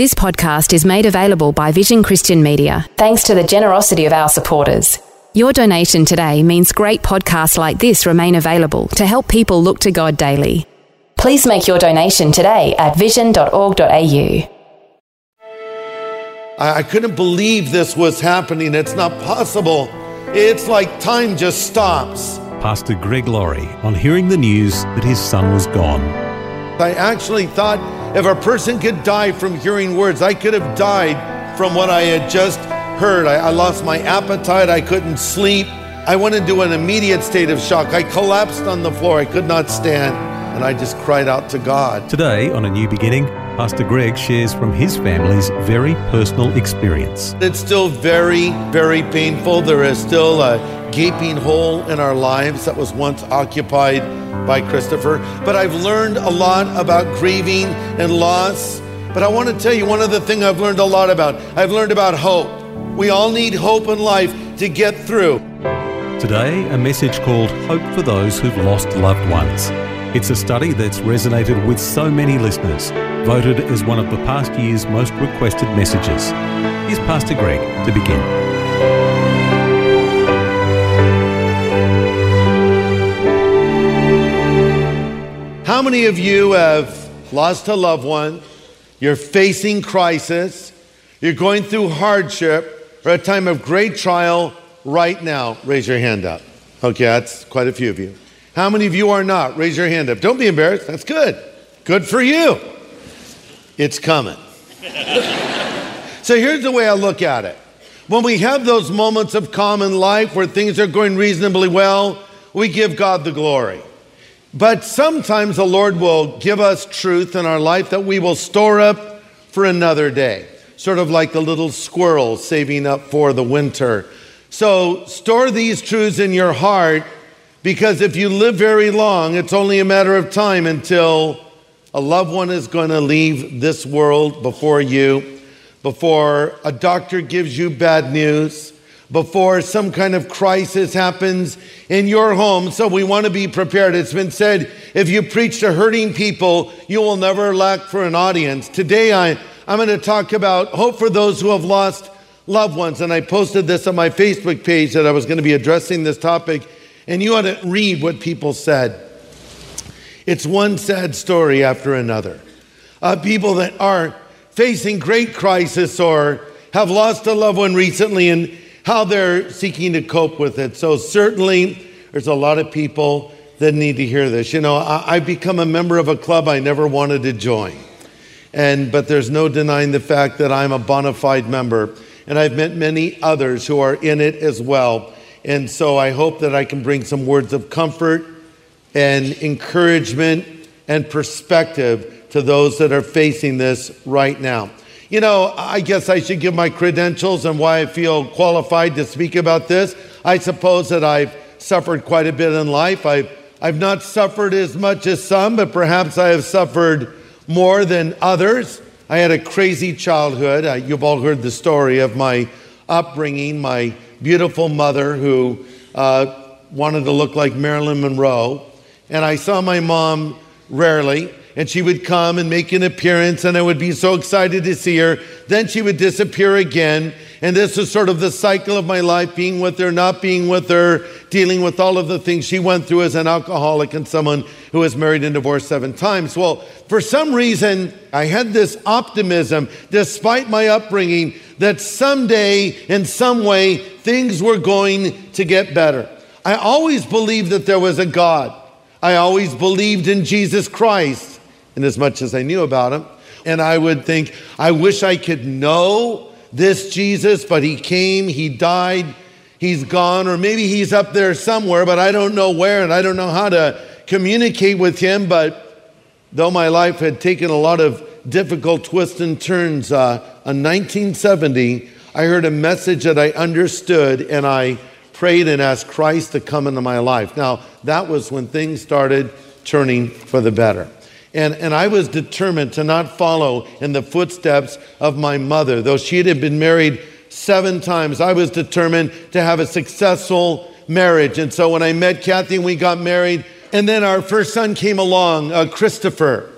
This podcast is made available by Vision Christian Media, thanks to the generosity of our supporters. Your donation today means great podcasts like this remain available to help people look to God daily. Please make your donation today at vision.org.au. I, I couldn't believe this was happening. It's not possible. It's like time just stops. Pastor Greg Laurie on hearing the news that his son was gone. I actually thought if a person could die from hearing words, I could have died from what I had just heard. I, I, lost my appetite. I couldn't sleep. I went into an immediate state of shock. I collapsed on the floor. I could not stand. And I just cried out to God. Today, on A New Beginning, Pastor Greg shares from his family's very personal experience. It's still very, very painful. There is still a gaping hole in our lives that was once occupied by Christopher. But I've learned a lot about grieving and loss. But I want to tell you one other thing I've learned a lot about. I've learned about hope. We all need hope in life to get through. Today, a message called Hope for Those Who've Lost Loved Ones. It's a study that's resonated with so many listeners, voted as one of the past year's most requested messages. Here's Pastor Greg to begin. How many of you have lost a loved one? You're facing crisis. You're going through hardship or a time of great trial right now. Raise your hand up. Okay, that's quite a few of you. How many of you are not? Raise your hand up. Don't be embarrassed. That's good. Good for you. It's coming. so here's the way I look at it. When we have those moments of calm in life where things are going reasonably well, we give God the glory. But sometimes the Lord will give us truth in our life that we will store up for another day, sort of like the little squirrel saving up for the winter. So store these truths in your heart because if you live very long, it's only a matter of time until a loved one is going to leave this world before you, before a doctor gives you bad news before some kind of crisis happens in your home. So we want to be prepared. It's been said if you preach to hurting people, you will never lack for an audience. Today, I, I'm going to talk about hope for those who have lost loved ones. And I posted this on my Facebook page that I was going to be addressing this topic. And you ought to read what people said. It's one sad story after another. Uh, people that are facing great crisis or have lost a loved one recently and how they're seeking to cope with it. So, certainly, there's a lot of people that need to hear this. You know, I, have become a member of a club I never wanted to join. And, but there's no denying the fact that I'm a bona fide member. And I've met many others who are in it as well. And so I hope that I can bring some words of comfort and encouragement and perspective to those that are facing this right now. You know, I guess I should give my credentials and why I feel qualified to speak about this. I suppose that I've suffered quite a bit in life. I've, I've not suffered as much as some, but perhaps I have suffered more than others. I had a crazy childhood. Uh, you've all heard the story of my upbringing, my beautiful mother who uh, wanted to look like Marilyn Monroe. And I saw my mom rarely and she would come and make an appearance, and I would be so excited to see her. Then she would disappear again. And this was sort of the cycle of my life being with her, not being with her, dealing with all of the things she went through as an alcoholic and someone who was married and divorced seven times. Well, for some reason, I had this optimism, despite my upbringing, that someday, in some way, things were going to get better. I always believed that there was a God. I always believed in Jesus Christ in as much as I knew about him. And I would think, I wish I could know this Jesus, but he came, he died, he's gone, or maybe he's up there somewhere, but I don't know where and I don't know how to communicate with him. But though my life had taken a lot of difficult twists and turns, uh, in 1970, I heard a message that I understood and I prayed and asked Christ to come into my life. Now, that was when things started turning for the better. And, and I was determined to not follow in the footsteps of my mother. Though she had been married seven times, I was determined to have a successful marriage. And so when I met Kathy and we got married, and then our first son came along, uh, Christopher.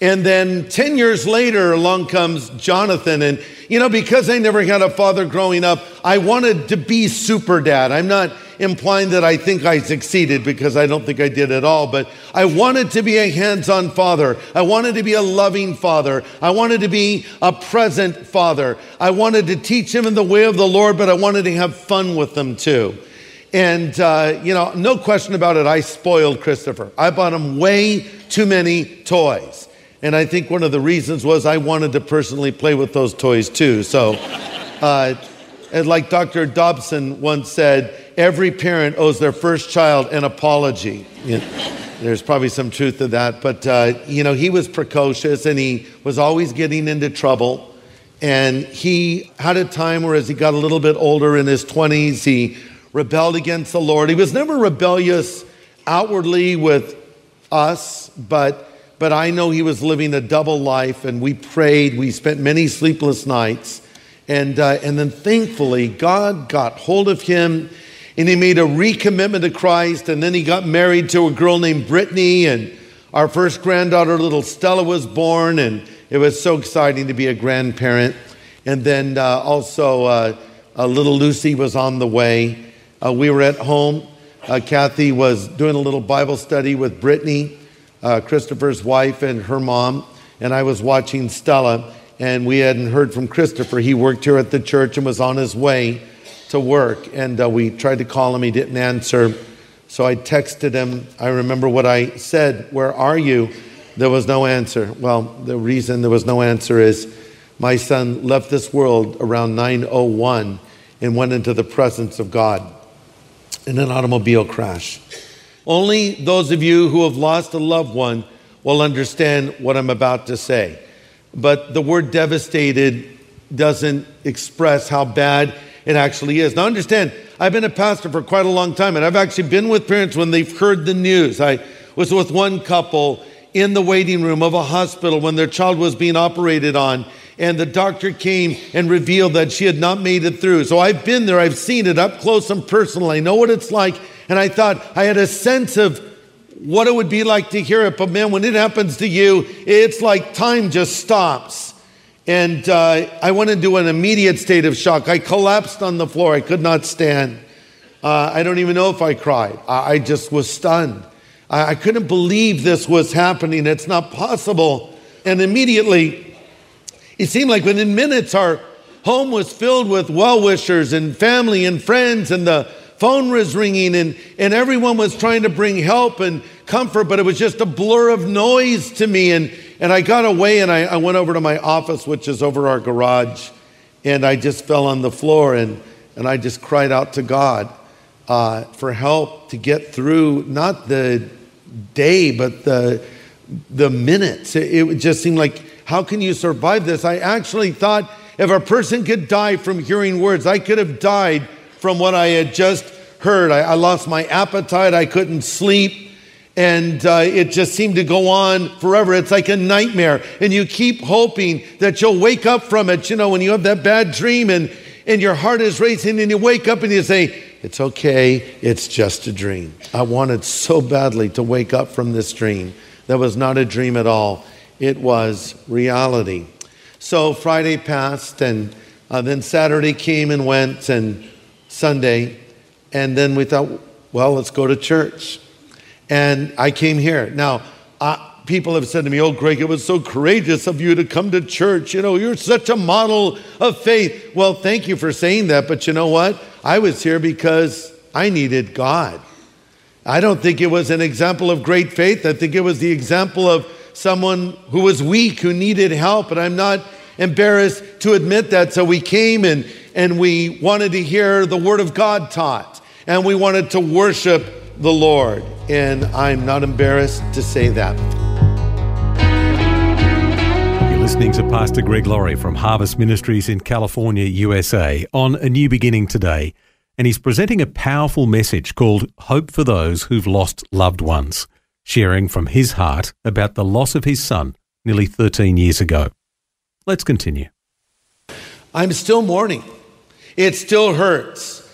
And then 10 years later, along comes Jonathan. And, you know, because I never had a father growing up, I wanted to be super dad. I'm not implying that I think I succeeded because I don't think I did at all, but I wanted to be a hands on father. I wanted to be a loving father. I wanted to be a present father. I wanted to teach him in the way of the Lord, but I wanted to have fun with them too. And, uh, you know, no question about it, I spoiled Christopher. I bought him way too many toys. And I think one of the reasons was I wanted to personally play with those toys too. So, uh, and like Dr. Dobson once said, every parent owes their first child an apology. You know, there's probably some truth to that. But, uh, you know, he was precocious and he was always getting into trouble. And he had a time where, as he got a little bit older in his 20s, he rebelled against the Lord. He was never rebellious outwardly with us, but but I know he was living a double life, and we prayed. We spent many sleepless nights. And, uh, and then thankfully, God got hold of him and he made a recommitment to Christ. And then he got married to a girl named Brittany, and our first granddaughter, little Stella, was born. And it was so exciting to be a grandparent. And then uh, also, uh, little Lucy was on the way. Uh, we were at home. Uh, Kathy was doing a little Bible study with Brittany uh, Christopher's wife and her mom, and I was watching Stella, and we hadn't heard from Christopher. He worked here at the church and was on his way to work, and uh, we tried to call him. He didn't answer. So I texted him. I remember what I said Where are you? There was no answer. Well, the reason there was no answer is my son left this world around 901 and went into the presence of God in an automobile crash. Only those of you who have lost a loved one will understand what I'm about to say. But the word devastated doesn't express how bad it actually is. Now, understand, I've been a pastor for quite a long time, and I've actually been with parents when they've heard the news. I was with one couple in the waiting room of a hospital when their child was being operated on, and the doctor came and revealed that she had not made it through. So I've been there, I've seen it up close and personal. I know what it's like and I thought I had a sense of what it would be like to hear it. But man, when it happens to you, it's like time just stops. And uh, I went into an immediate state of shock. I collapsed on the floor. I could not stand. Uh, I don't even know if I cried. I, I just was stunned. I, I couldn't believe this was happening. It's not possible. And immediately, it seemed like within minutes, our home was filled with well wishers and family and friends, and the phone was ringing and, and everyone was trying to bring help and comfort, but it was just a blur of noise to me. And, and I got away and I, I went over to my office, which is over our garage, and I just fell on the floor and, and I just cried out to God uh, for help to get through not the day, but the, the minutes. It, it just seemed like, how can you survive this? I actually thought if a person could die from hearing words, I could have died from what I had just heard. I, I lost my appetite, I couldn't sleep, and uh, it just seemed to go on forever. It's like a nightmare, and you keep hoping that you'll wake up from it. You know, when you have that bad dream and, and your heart is racing, and you wake up and you say, It's okay, it's just a dream. I wanted so badly to wake up from this dream. That was not a dream at all, it was reality. So Friday passed, and uh, then Saturday came and went, and Sunday, and then we thought, well, let's go to church. And I came here. Now, uh, people have said to me, Oh, Greg, it was so courageous of you to come to church. You know, you're such a model of faith. Well, thank you for saying that. But you know what? I was here because I needed God. I don't think it was an example of great faith. I think it was the example of someone who was weak, who needed help. And I'm not embarrassed to admit that. So we came and and we wanted to hear the Word of God taught, and we wanted to worship the Lord. And I'm not embarrassed to say that You're listening to Pastor Greg Laurie from Harvest Ministries in California, USA, on A New Beginning today. And he's presenting a powerful message called Hope for Those Who've Lost Loved Ones, sharing from his heart about the loss of his son nearly 13 years ago. Let's continue. I'm still mourning. It still hurts.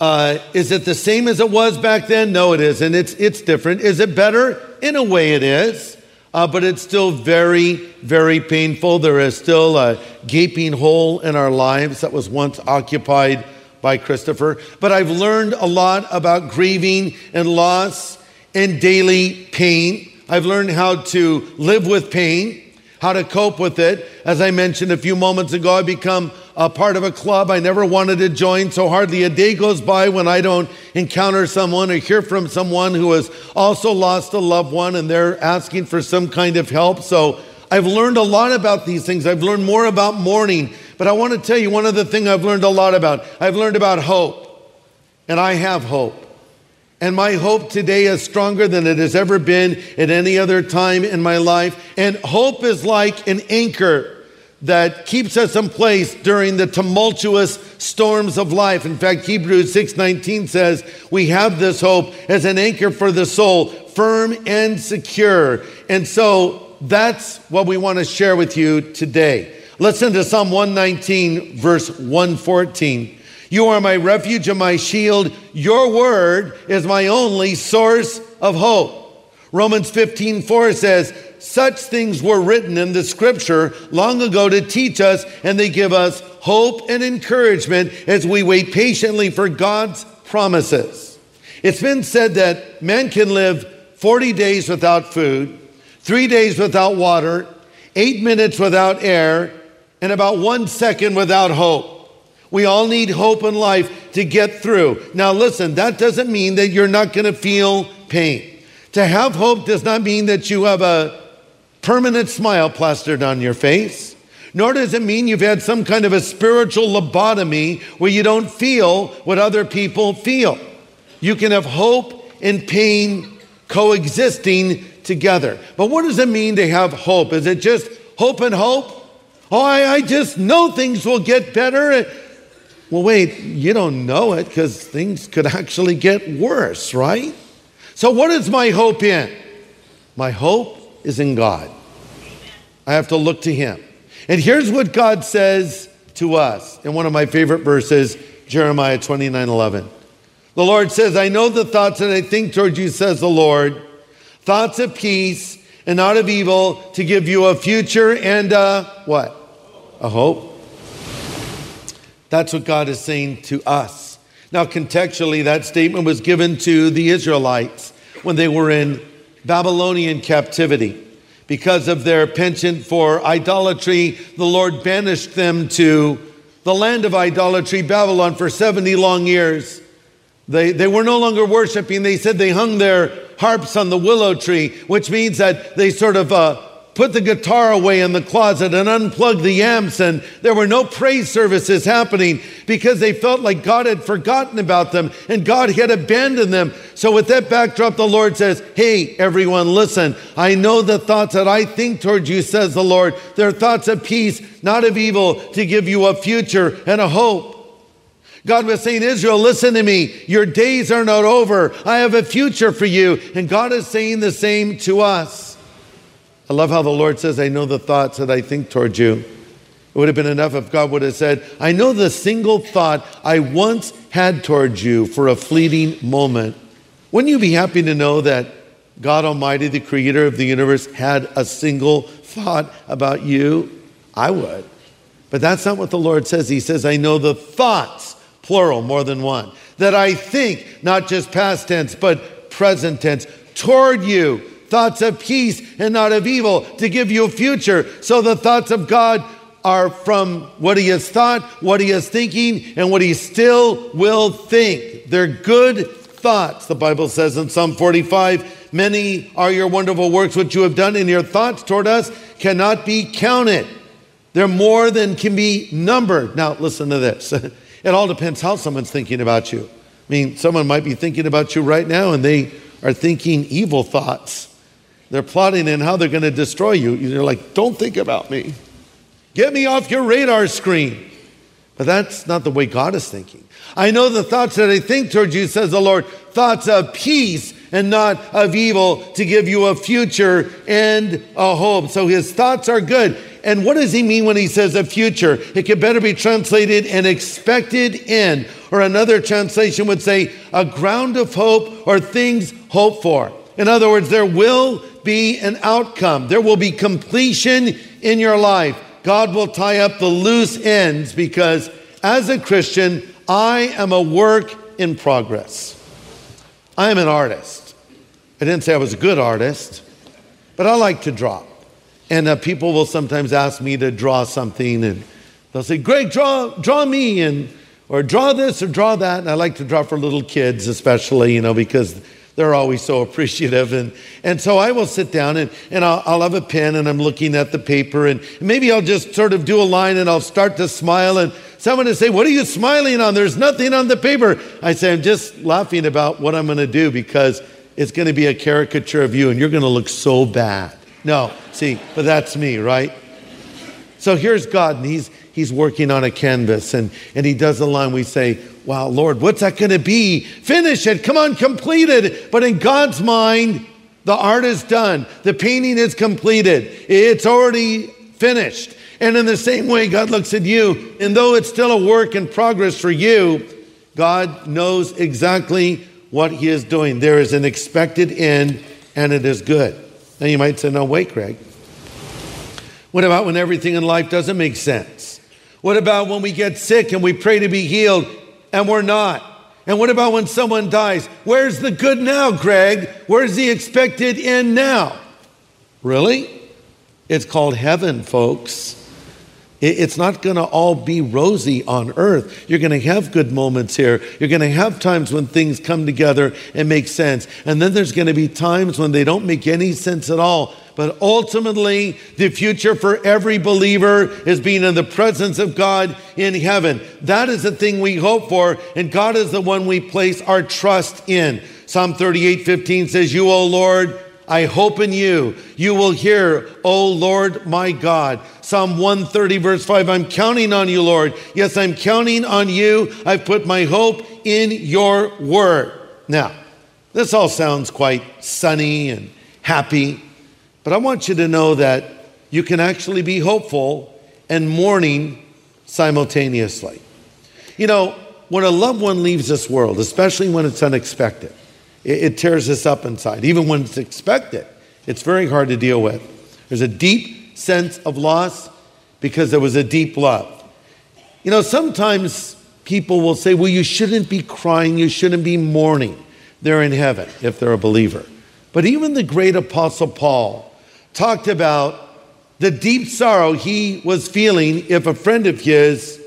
Uh, is it the same as it was back then? No, it isn't. It's, it's different. Is it better? In a way, it is uh, but it's still very, very painful. There is still a gaping hole in our lives that was once occupied by Christopher. But I've learned a lot about grieving and loss and daily pain. I've learned how to live with pain how to cope with it. As I mentioned a few moments ago, I become a part of a club I never wanted to join, so hardly a day goes by when I don't encounter someone or hear from someone who has also lost a loved one and they're asking for some kind of help. So I've learned a lot about these things. I've learned more about mourning, but I want to tell you one other thing I've learned a lot about. I've learned about hope, and I have hope. And my hope today is stronger than it has ever been at any other time in my life. And hope is like an anchor that keeps us in place during the tumultuous storms of life. In fact, Hebrews 6:19 says, "We have this hope as an anchor for the soul, firm and secure." And so that's what we want to share with you today. Listen to Psalm 119 verse 114. You are my refuge and my shield. Your word is my only source of hope. Romans 15, 4 says, Such things were written in the scripture long ago to teach us, and they give us hope and encouragement as we wait patiently for God's promises. It's been said that man can live 40 days without food, three days without water, eight minutes without air, and about one second without hope. We all need hope in life to get through. Now, listen, that doesn't mean that you're not going to feel pain. To have hope does not mean that you have a permanent smile plastered on your face, nor does it mean you've had some kind of a spiritual lobotomy where you don't feel what other people feel. You can have hope and pain coexisting together. But what does it mean to have hope? Is it just hope and hope? Oh, I, I just know things will get better. Well, wait, you don't know it because things could actually get worse, right? So, what is my hope in? My hope is in God. I have to look to Him. And here's what God says to us in one of my favorite verses, Jeremiah 29 11. The Lord says, I know the thoughts that I think toward you, says the Lord, thoughts of peace and not of evil, to give you a future and a what? A hope. That's what God is saying to us. Now, contextually, that statement was given to the Israelites when they were in Babylonian captivity. Because of their penchant for idolatry, the Lord banished them to the land of idolatry, Babylon, for 70 long years. They, they were no longer worshiping. They said they hung their harps on the willow tree, which means that they sort of uh, put the guitar away in the closet and unplugged the amps, and there were no praise services happening because they felt like God had forgotten about them and God had abandoned them. So, with that backdrop, the Lord says, Hey, everyone, listen. I know the thoughts that I think towards you, says the Lord. They're thoughts of peace, not of evil, to give you a future and a hope. God was saying, Israel, listen to me. Your days are not over. I have a future for you. And God is saying the same to us. I love how the Lord says, I know the thoughts that I think toward you. It would have been enough if God would have said, I know the single thought I once had towards you for a fleeting moment. Wouldn't you be happy to know that God Almighty, the creator of the universe, had a single thought about you? I would. But that's not what the Lord says. He says, I know the thoughts, plural, more than one, that I think, not just past tense, but present tense, toward you thoughts of peace and not of evil, to give you a future. So the thoughts of God are from what he has thought, what he is thinking, and what he still will think. They're good thoughts, the Bible says in Psalm 45. Many are your wonderful works which you have done, and your thoughts toward us cannot be counted. They're more than can be numbered. Now, listen to this. it all depends how someone's thinking about you. I mean, someone might be thinking about you right now, and they are thinking evil thoughts. They're plotting and how they're going to destroy you. You're like, don't think about me. Get me off your radar screen. But that's not the way God is thinking. I know the thoughts that I think towards you, says the Lord, thoughts of peace and not of evil to give you a future and a hope. So his thoughts are good. And what does he mean when he says a future? It could better be translated an expected end, or another translation would say a ground of hope or things hoped for. In other words, there will be an outcome, there will be completion in your life. God will tie up the loose ends because as a Christian, I am a work in progress. I am an artist. I didn't say I was a good artist, but I like to draw. And uh, people will sometimes ask me to draw something, and they'll say, Greg, draw, draw me, and, or draw this or draw that. And I like to draw for little kids, especially, you know, because they're always so appreciative. And, and so I will sit down and, and I'll, I'll have a pen and I'm looking at the paper, and maybe I'll just sort of do a line and I'll start to smile, and someone will say, What are you smiling on? There's nothing on the paper. I say, I'm just laughing about what I'm going to do because it's going to be a caricature of you, and you're going to look so bad. No, see, but that's me, right? So here's God, and He's He's working on a canvas, and, and He does a line. We say, Wow, Lord, what's that going to be? Finish it. Come on, complete it. But in God's mind, the art is done. The painting is completed. It's already finished. And in the same way, God looks at you, and though it's still a work in progress for you, God knows exactly what He is doing. There is an expected end, and it is good. Now you might say, no, wait, Craig. What about when everything in life doesn't make sense? What about when we get sick and we pray to be healed and we're not? And what about when someone dies? Where's the good now, Greg? Where's the expected end now? Really? It's called heaven, folks. It's not going to all be rosy on earth. You're going to have good moments here. You're going to have times when things come together and make sense. And then there's going to be times when they don't make any sense at all. But ultimately, the future for every believer is being in the presence of God in heaven. That is the thing we hope for, and God is the one we place our trust in. Psalm 38 15 says, You, O Lord, I hope in you. You will hear, O Lord my God. Psalm 130, verse 5 I'm counting on you, Lord. Yes, I'm counting on you. I've put my hope in your word. Now, this all sounds quite sunny and happy, but I want you to know that you can actually be hopeful and mourning simultaneously. You know, when a loved one leaves this world, especially when it's unexpected, it, tears us up inside. Even when it's expected, it's very hard to deal with. There's a deep sense of loss because there was a deep love. You know, sometimes people will say, well, you shouldn't be crying, you shouldn't be mourning. They're in heaven if they're a believer. But even the great apostle Paul talked about the deep sorrow he was feeling if a friend of his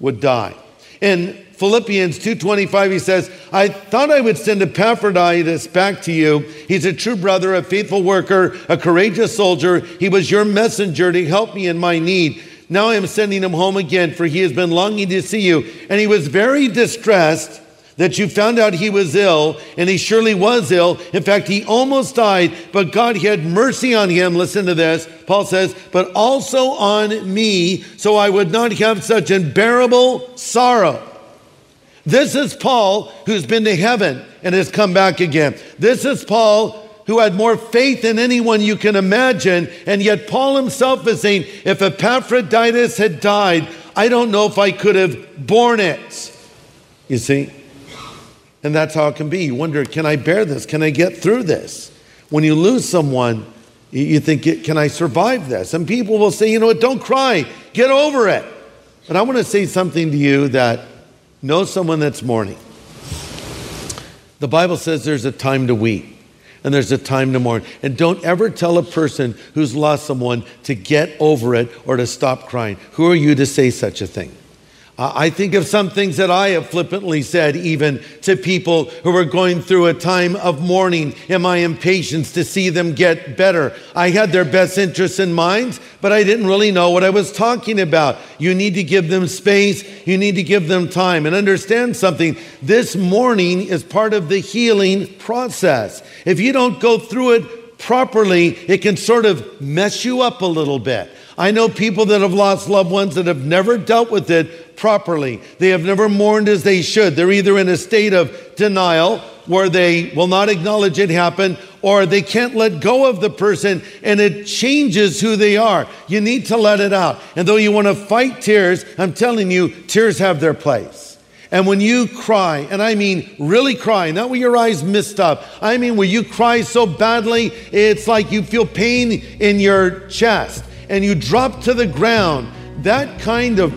would die. In Philippians 2:25 he says, "I thought I would send Epaphroditus back to you. He's a true brother, a faithful worker, a courageous soldier. He was your messenger to help me in my need. Now I am sending him home again, for he has been longing to see you." And he was very distressed that you found out he was ill, and he surely was ill. In fact, he almost died, but God had mercy on him. Listen to this. Paul says, but also on me, so I would not have such unbearable sorrow. This is Paul who's been to heaven and has come back again. This is Paul who had more faith than anyone you can imagine. And yet, Paul himself is saying, if Epaphroditus had died, I don't know if I could have borne it. You see? And that's how it can be. You wonder, can I bear this? Can I get through this? When you lose someone, you think, can I survive this? And people will say, you know what, don't cry, get over it. But I want to say something to you that Know someone that's mourning. The Bible says there's a time to weep and there's a time to mourn. And don't ever tell a person who's lost someone to get over it or to stop crying. Who are you to say such a thing? I think of some things that I have flippantly said, even to people who are going through a time of mourning in my impatience to see them get better. I had their best interests in mind, but I didn't really know what I was talking about. You need to give them space, you need to give them time, and understand something. This mourning is part of the healing process. If you don't go through it properly, it can sort of mess you up a little bit. I know people that have lost loved ones that have never dealt with it properly. They have never mourned as they should. They're either in a state of denial where they will not acknowledge it happened or they can't let go of the person and it changes who they are. You need to let it out. And though you want to fight tears, I'm telling you, tears have their place. And when you cry, and I mean really cry, not when your eyes mist up, I mean when you cry so badly, it's like you feel pain in your chest and you drop to the ground. That kind of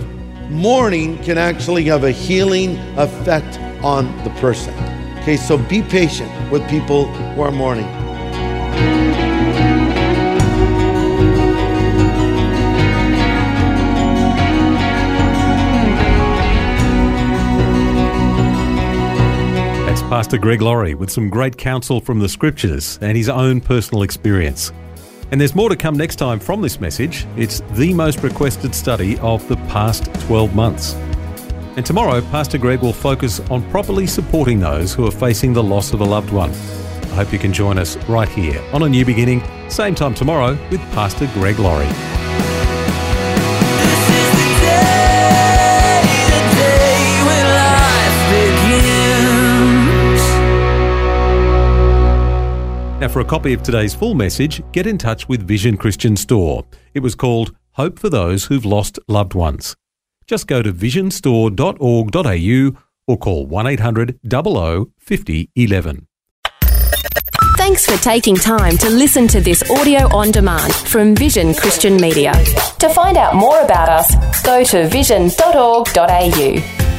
mourning can actually have a healing effect on the person. Okay, so be patient with people who are mourning. That's Pastor Greg Laurie with some great counsel from the scriptures and his own personal experience. And there's more to come next time from this message. It's the most requested study of the past 12 months. And tomorrow, Pastor Greg will focus on properly supporting those who are facing the loss of a loved one. I hope you can join us right here on A New Beginning, same time tomorrow with Pastor Greg Laurie. Now, for a copy of today's full message, get in touch with Vision Christian Store. It was called Hope for Those Who've Lost Loved Ones. Just go to visionstore.org.au or call 1 800 00 50 11. Thanks for taking time to listen to this audio on demand from Vision Christian Media. To find out more about us, go to vision.org.au.